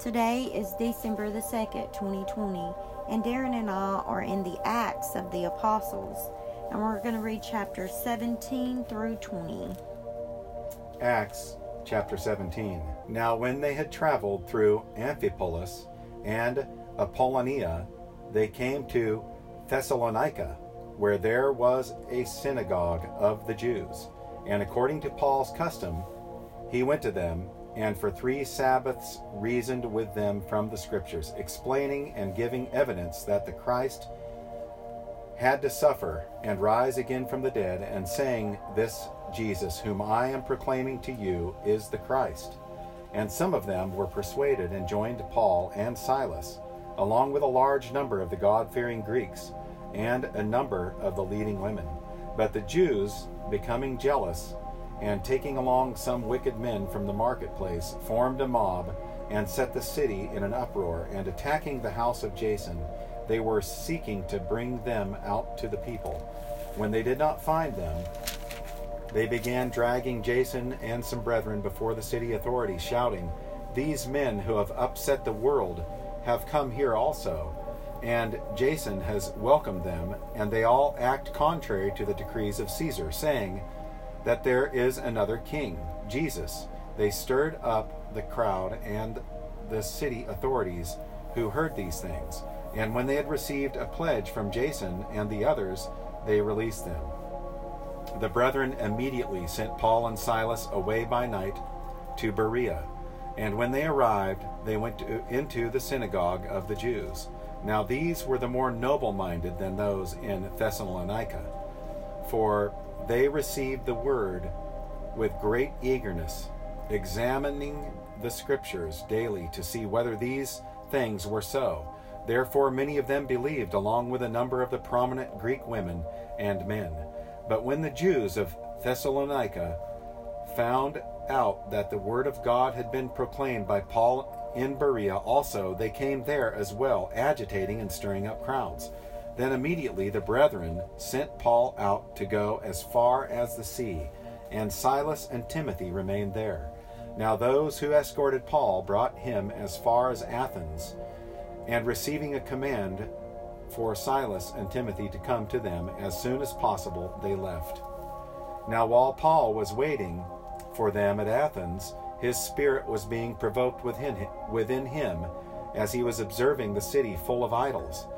Today is December the 2nd, 2020, and Darren and I are in the Acts of the Apostles, and we're going to read chapters 17 through 20. Acts chapter 17. Now, when they had traveled through Amphipolis and Apollonia, they came to Thessalonica, where there was a synagogue of the Jews. And according to Paul's custom, he went to them, and for three Sabbaths reasoned with them from the Scriptures, explaining and giving evidence that the Christ had to suffer and rise again from the dead, and saying, This Jesus, whom I am proclaiming to you, is the Christ. And some of them were persuaded and joined Paul and Silas, along with a large number of the God fearing Greeks, and a number of the leading women. But the Jews, becoming jealous, and taking along some wicked men from the marketplace, formed a mob, and set the city in an uproar, and attacking the house of Jason, they were seeking to bring them out to the people. When they did not find them, they began dragging Jason and some brethren before the city authorities, shouting, These men who have upset the world have come here also. And Jason has welcomed them, and they all act contrary to the decrees of Caesar, saying that there is another king, Jesus. They stirred up the crowd and the city authorities who heard these things. And when they had received a pledge from Jason and the others, they released them. The brethren immediately sent Paul and Silas away by night to Berea. And when they arrived, they went to, into the synagogue of the Jews. Now these were the more noble minded than those in Thessalonica, for they received the word with great eagerness, examining the scriptures daily to see whether these things were so. Therefore, many of them believed, along with a number of the prominent Greek women and men. But when the Jews of Thessalonica found out that the word of God had been proclaimed by Paul in Berea also, they came there as well, agitating and stirring up crowds. Then immediately the brethren sent Paul out to go as far as the sea, and Silas and Timothy remained there. Now those who escorted Paul brought him as far as Athens, and receiving a command for Silas and Timothy to come to them as soon as possible, they left. Now while Paul was waiting for them at Athens, his spirit was being provoked within him as he was observing the city full of idols.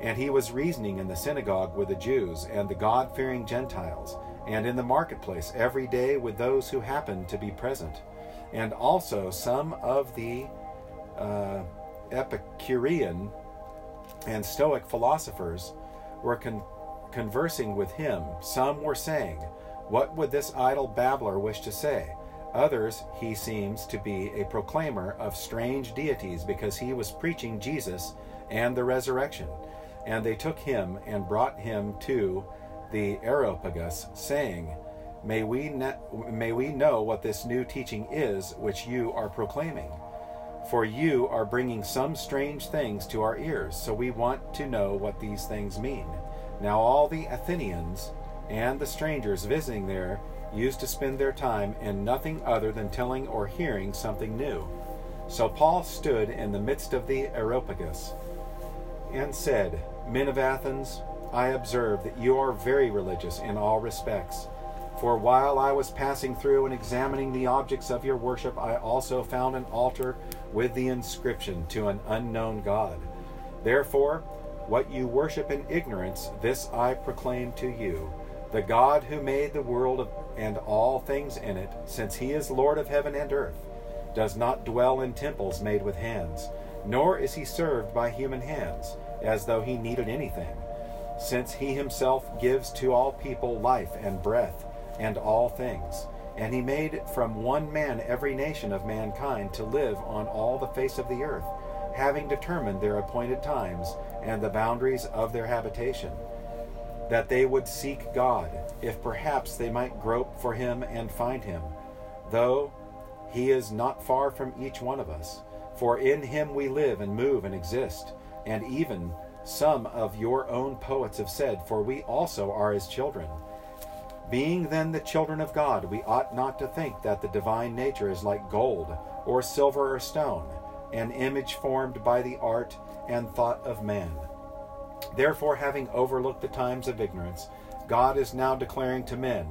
And he was reasoning in the synagogue with the Jews and the God fearing Gentiles, and in the marketplace every day with those who happened to be present. And also some of the uh, Epicurean and Stoic philosophers were con- conversing with him. Some were saying, What would this idle babbler wish to say? Others, he seems to be a proclaimer of strange deities because he was preaching Jesus and the resurrection. And they took him and brought him to the Areopagus, saying, may we, ne- may we know what this new teaching is which you are proclaiming. For you are bringing some strange things to our ears, so we want to know what these things mean. Now, all the Athenians and the strangers visiting there used to spend their time in nothing other than telling or hearing something new. So Paul stood in the midst of the Areopagus and said, Men of Athens, I observe that you are very religious in all respects. For while I was passing through and examining the objects of your worship, I also found an altar with the inscription to an unknown God. Therefore, what you worship in ignorance, this I proclaim to you. The God who made the world and all things in it, since he is Lord of heaven and earth, does not dwell in temples made with hands, nor is he served by human hands, as though he needed anything, since he himself gives to all people life and breath and all things. And he made from one man every nation of mankind to live on all the face of the earth, having determined their appointed times and the boundaries of their habitation, that they would seek God, if perhaps they might grope for him and find him, though he is not far from each one of us. For in him we live and move and exist, and even some of your own poets have said, For we also are his children. Being then the children of God, we ought not to think that the divine nature is like gold, or silver, or stone, an image formed by the art and thought of man. Therefore, having overlooked the times of ignorance, God is now declaring to men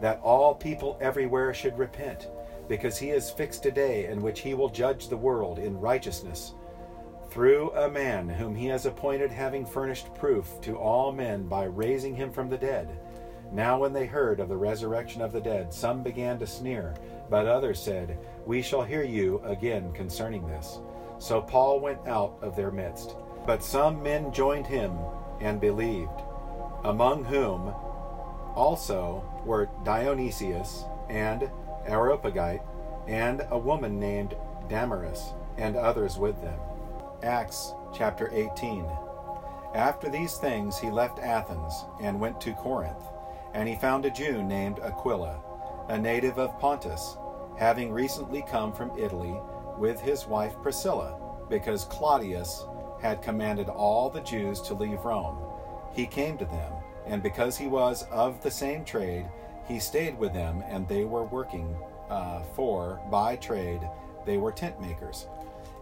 that all people everywhere should repent, because he has fixed a day in which he will judge the world in righteousness through a man whom he has appointed, having furnished proof to all men by raising him from the dead. Now, when they heard of the resurrection of the dead, some began to sneer, but others said, We shall hear you again concerning this. So Paul went out of their midst. But some men joined him and believed, among whom also were Dionysius and Areopagite, and a woman named Damaris, and others with them. Acts chapter 18. After these things he left Athens and went to Corinth, and he found a Jew named Aquila, a native of Pontus, having recently come from Italy with his wife Priscilla, because Claudius had commanded all the Jews to leave Rome. He came to them, and because he was of the same trade, he stayed with them, and they were working, uh, for by trade they were tent makers.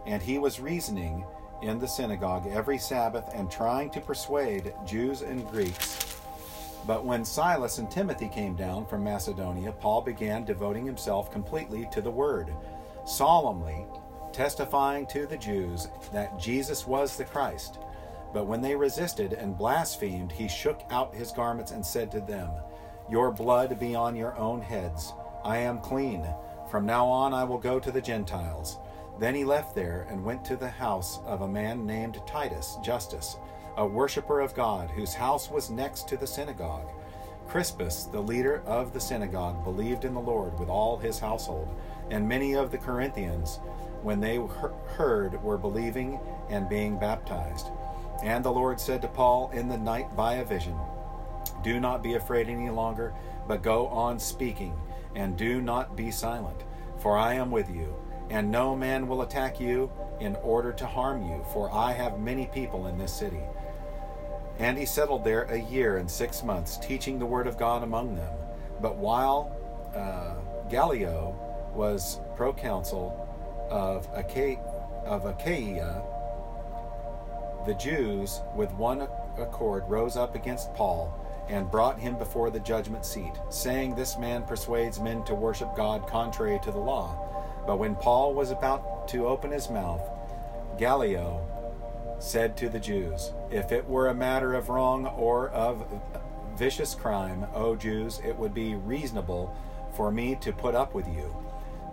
And he was reasoning in the synagogue every Sabbath and trying to persuade Jews and Greeks. But when Silas and Timothy came down from Macedonia, Paul began devoting himself completely to the word, solemnly testifying to the Jews that Jesus was the Christ. But when they resisted and blasphemed, he shook out his garments and said to them, Your blood be on your own heads. I am clean. From now on I will go to the Gentiles. Then he left there and went to the house of a man named Titus Justus, a worshipper of God, whose house was next to the synagogue. Crispus, the leader of the synagogue, believed in the Lord with all his household, and many of the Corinthians when they heard, were believing and being baptized. And the Lord said to Paul in the night by a vision, Do not be afraid any longer, but go on speaking, and do not be silent, for I am with you, and no man will attack you in order to harm you, for I have many people in this city. And he settled there a year and six months, teaching the word of God among them. But while uh, Gallio was proconsul of, Acha- of Achaia, the Jews with one accord rose up against Paul and brought him before the judgment seat, saying, This man persuades men to worship God contrary to the law. But when Paul was about to open his mouth, Gallio said to the Jews, If it were a matter of wrong or of vicious crime, O Jews, it would be reasonable for me to put up with you.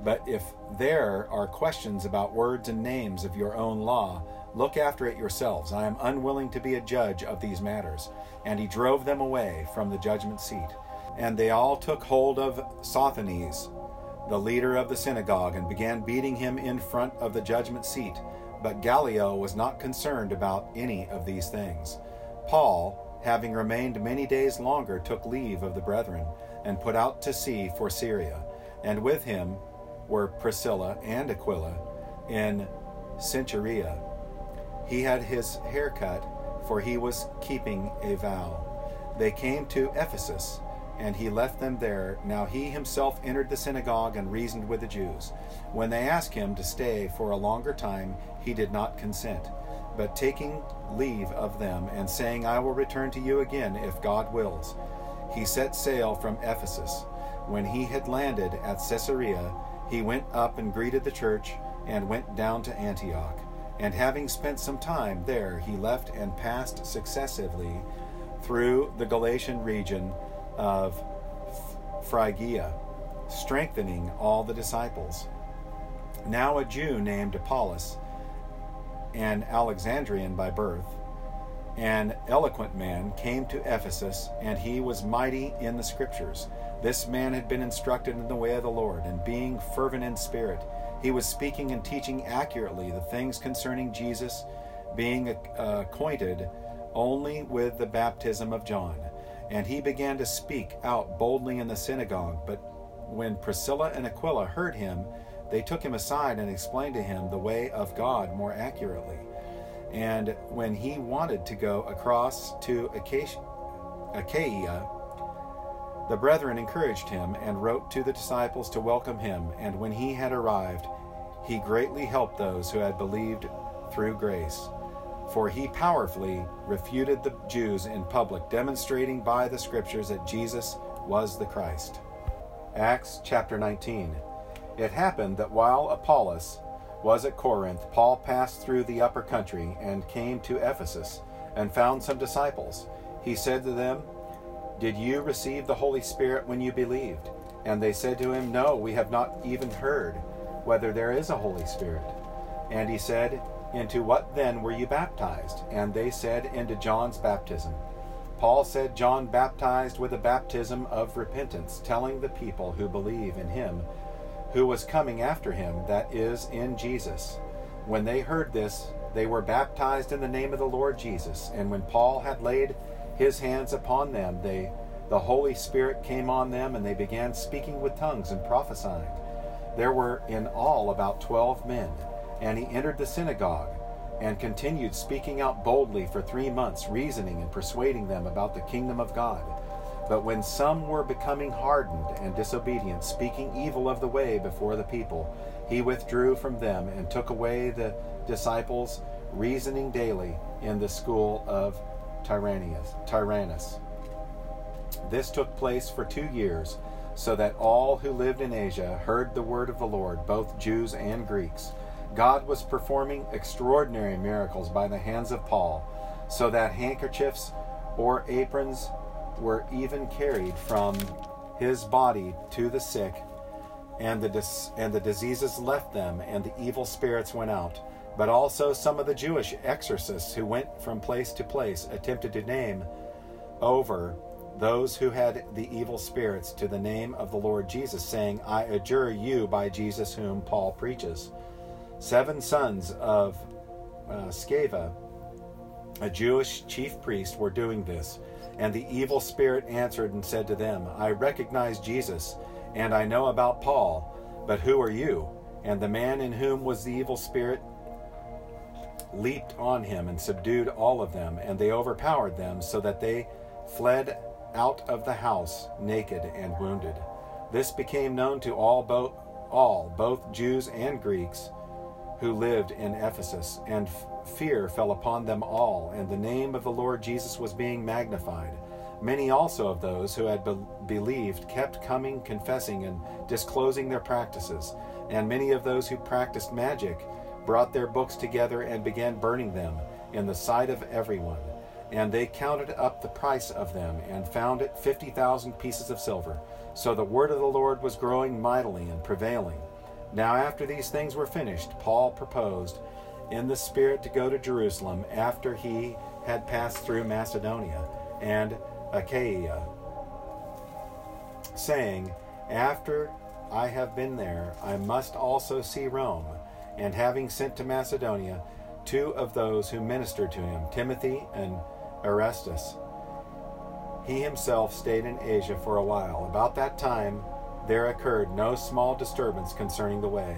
But if there are questions about words and names of your own law, look after it yourselves. I am unwilling to be a judge of these matters. And he drove them away from the judgment seat. And they all took hold of Sosthenes, the leader of the synagogue, and began beating him in front of the judgment seat. But Gallio was not concerned about any of these things. Paul, having remained many days longer, took leave of the brethren, and put out to sea for Syria, and with him were Priscilla and Aquila in Cenchrea. He had his hair cut, for he was keeping a vow. They came to Ephesus, and he left them there. Now he himself entered the synagogue and reasoned with the Jews. When they asked him to stay for a longer time, he did not consent. But taking leave of them, and saying, I will return to you again if God wills, he set sail from Ephesus. When he had landed at Caesarea, he went up and greeted the church and went down to Antioch. And having spent some time there, he left and passed successively through the Galatian region of Phrygia, strengthening all the disciples. Now a Jew named Apollos, an Alexandrian by birth, an eloquent man, came to Ephesus, and he was mighty in the Scriptures this man had been instructed in the way of the Lord, and being fervent in spirit, he was speaking and teaching accurately the things concerning Jesus, being uh, acquainted only with the baptism of John. And he began to speak out boldly in the synagogue. But when Priscilla and Aquila heard him, they took him aside and explained to him the way of God more accurately. And when he wanted to go across to Achaia, the brethren encouraged him and wrote to the disciples to welcome him, and when he had arrived, he greatly helped those who had believed through grace. For he powerfully refuted the Jews in public, demonstrating by the scriptures that Jesus was the Christ. Acts chapter 19. It happened that while Apollos was at Corinth, Paul passed through the upper country and came to Ephesus and found some disciples. He said to them, Did you receive the Holy Spirit when you believed? And they said to him, No, we have not even heard whether there is a Holy Spirit. And he said, Into what then were you baptized? And they said, Into John's baptism. Paul said, John baptized with a baptism of repentance, telling the people who believe in him who was coming after him, that is, in Jesus. When they heard this, they were baptized in the name of the Lord Jesus. And when Paul had laid his hands upon them, they the Holy Spirit came on them, and they began speaking with tongues and prophesying. There were in all about twelve men, and he entered the synagogue and continued speaking out boldly for three months, reasoning and persuading them about the kingdom of God. But when some were becoming hardened and disobedient, speaking evil of the way before the people, he withdrew from them and took away the disciples, reasoning daily in the school of Tyrannus. Tyrannus. This took place for two years, so that all who lived in Asia heard the word of the Lord, both Jews and Greeks. God was performing extraordinary miracles by the hands of Paul, so that handkerchiefs or aprons were even carried from his body to the sick, and the, dis- and the diseases left them, and the evil spirits went out. But also some of the Jewish exorcists who went from place to place attempted to name over those who had the evil spirits to the name of the Lord Jesus, saying, I adjure you by Jesus whom Paul preaches. Seven sons of uh, Sceva, a Jewish chief priest, were doing this. And the evil spirit answered and said to them, I recognize Jesus, and I know about Paul, but who are you? And the man in whom was the evil spirit leaped on him and subdued all of them, and they overpowered them, so that they fled out of the house naked and wounded. This became known to all, both, all, both Jews and Greeks, who lived in Ephesus, and fear fell upon them all, and the name of the Lord Jesus was being magnified. Many also of those who had be- believed kept coming, confessing, and disclosing their practices. And many of those who practiced magic brought their books together and began burning them in the sight of everyone. And they counted up the price of them and found it fifty thousand pieces of silver. So the word of the Lord was growing mightily and prevailing. Now, after these things were finished, Paul proposed in the Spirit to go to Jerusalem after he had passed through Macedonia and Achaia, saying, After I have been there, I must also see Rome. And having sent to Macedonia two of those who ministered to him, Timothy and Erastus, he himself stayed in Asia for a while. About that time, there occurred no small disturbance concerning the way.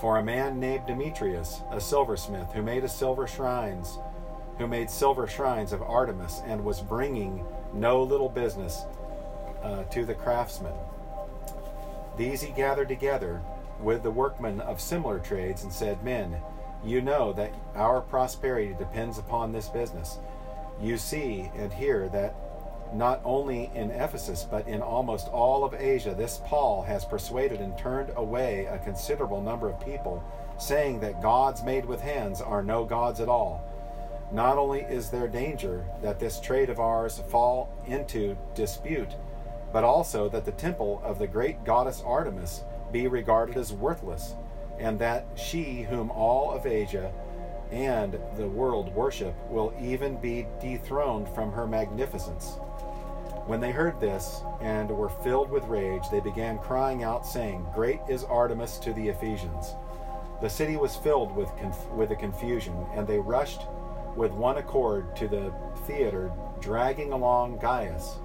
For a man named Demetrius, a silversmith, who made silver shrines, who made silver shrines of Artemis, and was bringing no little business uh, to the craftsmen. These he gathered together with the workmen of similar trades and said, Men, you know that our prosperity depends upon this business. You see and hear that not only in Ephesus, but in almost all of Asia, this Paul has persuaded and turned away a considerable number of people, saying that gods made with hands are no gods at all. Not only is there danger that this trade of ours fall into dispute, but also that the temple of the great goddess Artemis be regarded as worthless, and that she, whom all of Asia and the world worship, will even be dethroned from her magnificence. When they heard this and were filled with rage, they began crying out, saying, Great is Artemis to the Ephesians. The city was filled with, conf- with a confusion, and they rushed with one accord to the theater, dragging along Gaius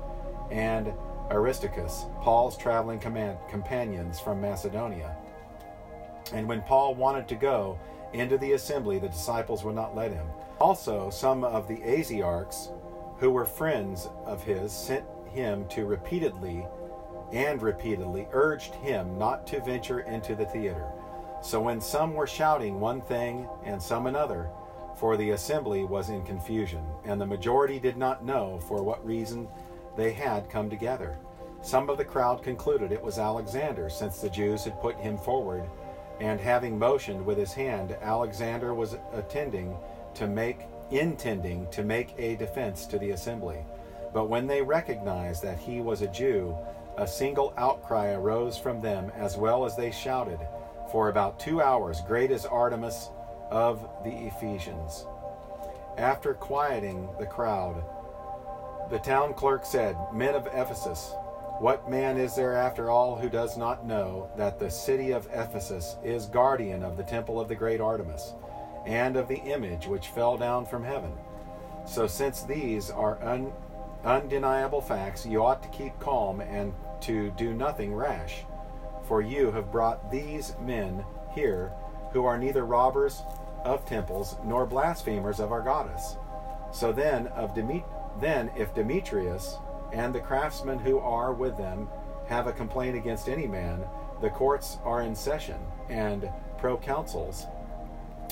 and Aristarchus, Paul's traveling command- companions from Macedonia. And when Paul wanted to go into the assembly, the disciples would not let him. Also, some of the Asiarchs, who were friends of his, sent him to repeatedly and repeatedly urged him not to venture into the theater. So when some were shouting one thing and some another, for the assembly was in confusion, and the majority did not know for what reason they had come together. Some of the crowd concluded it was Alexander, since the Jews had put him forward, and having motioned with his hand, Alexander was attending to make intending to make a defense to the assembly. But when they recognized that he was a Jew, a single outcry arose from them as well as they shouted, For about two hours, great is Artemis of the Ephesians. After quieting the crowd, the town clerk said, Men of Ephesus, what man is there after all who does not know that the city of Ephesus is guardian of the temple of the great Artemis, and of the image which fell down from heaven? So, since these are un- undeniable facts, you ought to keep calm and to do nothing rash. For you have brought these men here who are neither robbers of temples nor blasphemers of our goddess. So then, of Demet- then if Demetrius and the craftsmen who are with them have a complaint against any man, the courts are in session and proconsuls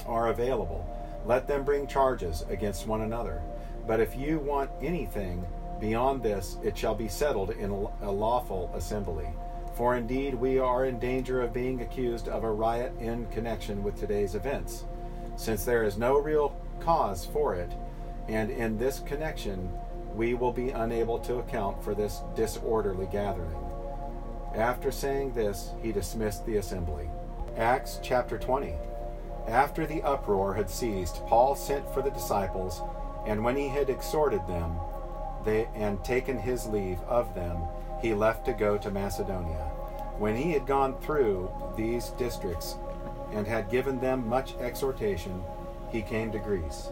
are available. Let them bring charges against one another. But if you want anything beyond this, it shall be settled in a lawful assembly. For indeed, we are in danger of being accused of a riot in connection with today's events, since there is no real cause for it, and in this connection, we will be unable to account for this disorderly gathering. After saying this, he dismissed the assembly. Acts chapter 20. After the uproar had ceased, Paul sent for the disciples, and when he had exhorted them they, and taken his leave of them, he left to go to Macedonia. When he had gone through these districts and had given them much exhortation, he came to Greece.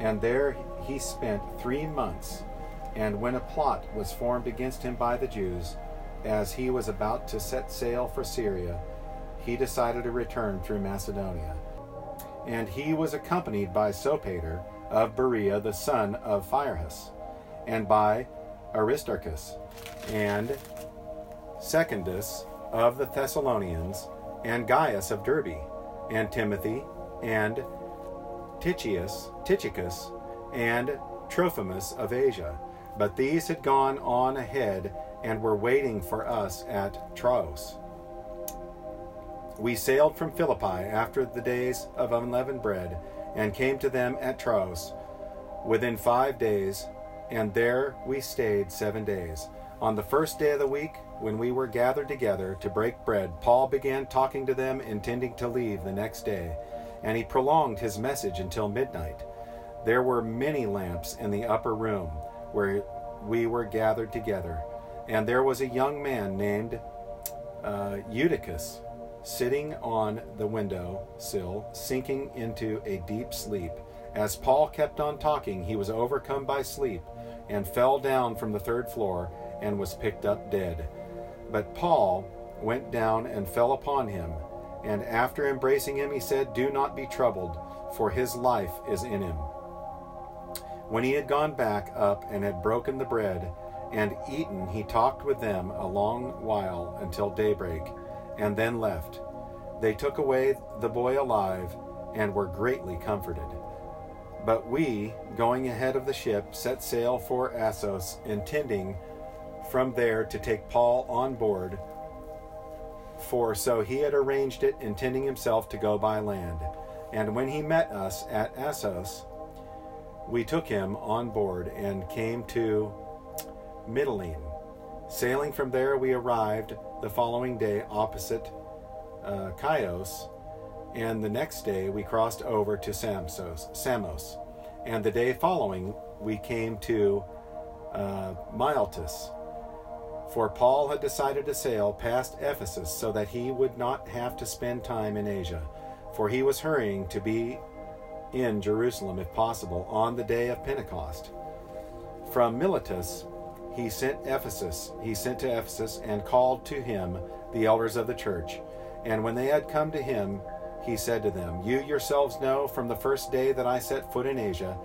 And there he spent three months and when a plot was formed against him by the Jews, as he was about to set sail for Syria, he decided to return through Macedonia. And he was accompanied by Sopater of Berea, the son of Pyrrhus, and by Aristarchus, and Secundus of the Thessalonians, and Gaius of Derbe, and Timothy, and Tychius, Tychicus, and Trophimus of Asia but these had gone on ahead and were waiting for us at Troas. We sailed from Philippi after the days of unleavened bread and came to them at Troas within five days, and there we stayed seven days. On the first day of the week, when we were gathered together to break bread, Paul began talking to them, intending to leave the next day, and he prolonged his message until midnight. There were many lamps in the upper room where we were gathered together. And there was a young man named uh, Eutychus sitting on the window sill, sinking into a deep sleep. As Paul kept on talking, he was overcome by sleep and fell down from the third floor and was picked up dead. But Paul went down and fell upon him, and after embracing him, he said, Do not be troubled, for his life is in him. When he had gone back up and had broken the bread and eaten, he talked with them a long while until daybreak, and then left. They took away the boy alive and were greatly comforted. But we, going ahead of the ship, set sail for Assos, intending from there to take Paul on board. For so he had arranged it, intending himself to go by land. And when he met us at Assos, we took him on board and came to Mytilene. Sailing from there, we arrived the following day opposite uh, Chios, and the next day we crossed over to Samsos, Samos. And the day following, we came to uh, Miletus. For Paul had decided to sail past Ephesus so that he would not have to spend time in Asia, for he was hurrying to be in Jerusalem, if possible, on the day of Pentecost. From Miletus, he sent Ephesus. He sent to Ephesus and called to him the elders of the church. And when they had come to him, he said to them, You yourselves know from the first day that I set foot in Asia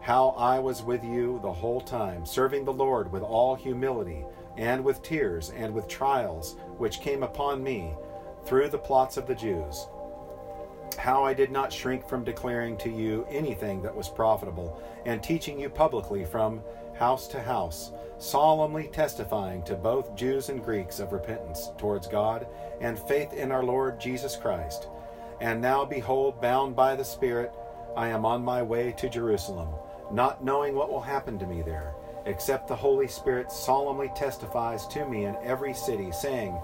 how I was with you the whole time, serving the Lord with all humility, and with tears, and with trials which came upon me through the plots of the Jews how I did not shrink from declaring to you anything that was profitable, and teaching you publicly from house to house, solemnly testifying to both Jews and Greeks of repentance towards God and faith in our Lord Jesus Christ. And now, behold, bound by the Spirit, I am on my way to Jerusalem, not knowing what will happen to me there, except the Holy Spirit solemnly testifies to me in every city, saying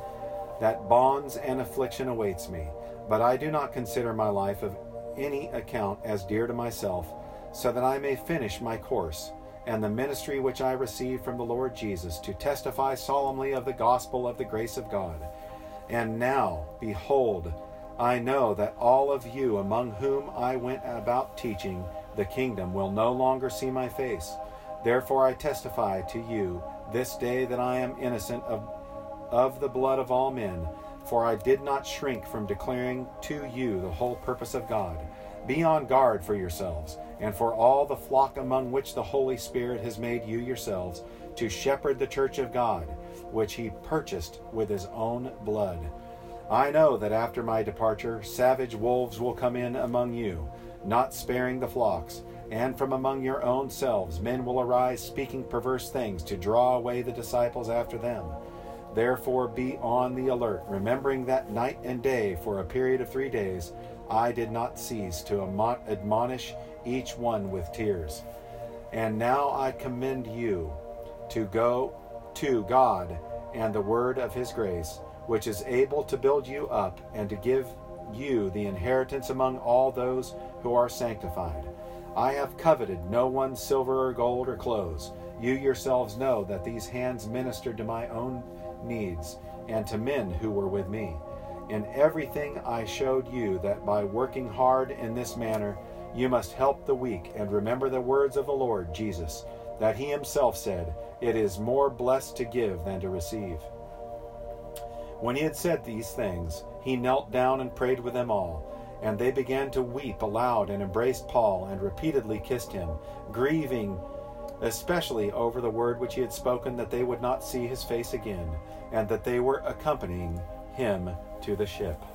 that bonds and affliction awaits me. But I do not consider my life of any account as dear to myself, so that I may finish my course and the ministry which I received from the Lord Jesus to testify solemnly of the gospel of the grace of God. And now, behold, I know that all of you among whom I went about teaching the kingdom will no longer see my face. Therefore I testify to you this day that I am innocent of, of the blood of all men, for I did not shrink from declaring to you the whole purpose of God. Be on guard for yourselves and for all the flock among which the Holy Spirit has made you yourselves to shepherd the church of God, which he purchased with his own blood. I know that after my departure, savage wolves will come in among you, not sparing the flocks, and from among your own selves men will arise speaking perverse things to draw away the disciples after them. Therefore be on the alert, remembering that night and day, for a period of three days, I did not cease to admonish each one with tears. And now I commend you to go to God and the word of his grace, which is able to build you up and to give you the inheritance among all those who are sanctified. I have coveted no one's silver or gold or clothes. You yourselves know that these hands ministered to my own needs and to men who were with me. In everything I showed you that by working hard in this manner, you must help the weak and remember the words of the Lord Jesus, that he himself said, It is more blessed to give than to receive. When he had said these things, he knelt down and prayed with them all. And they began to weep aloud and embraced Paul and repeatedly kissed him, grieving especially over the word which he had spoken that they would not see his face again, and that they were accompanying him to the ship.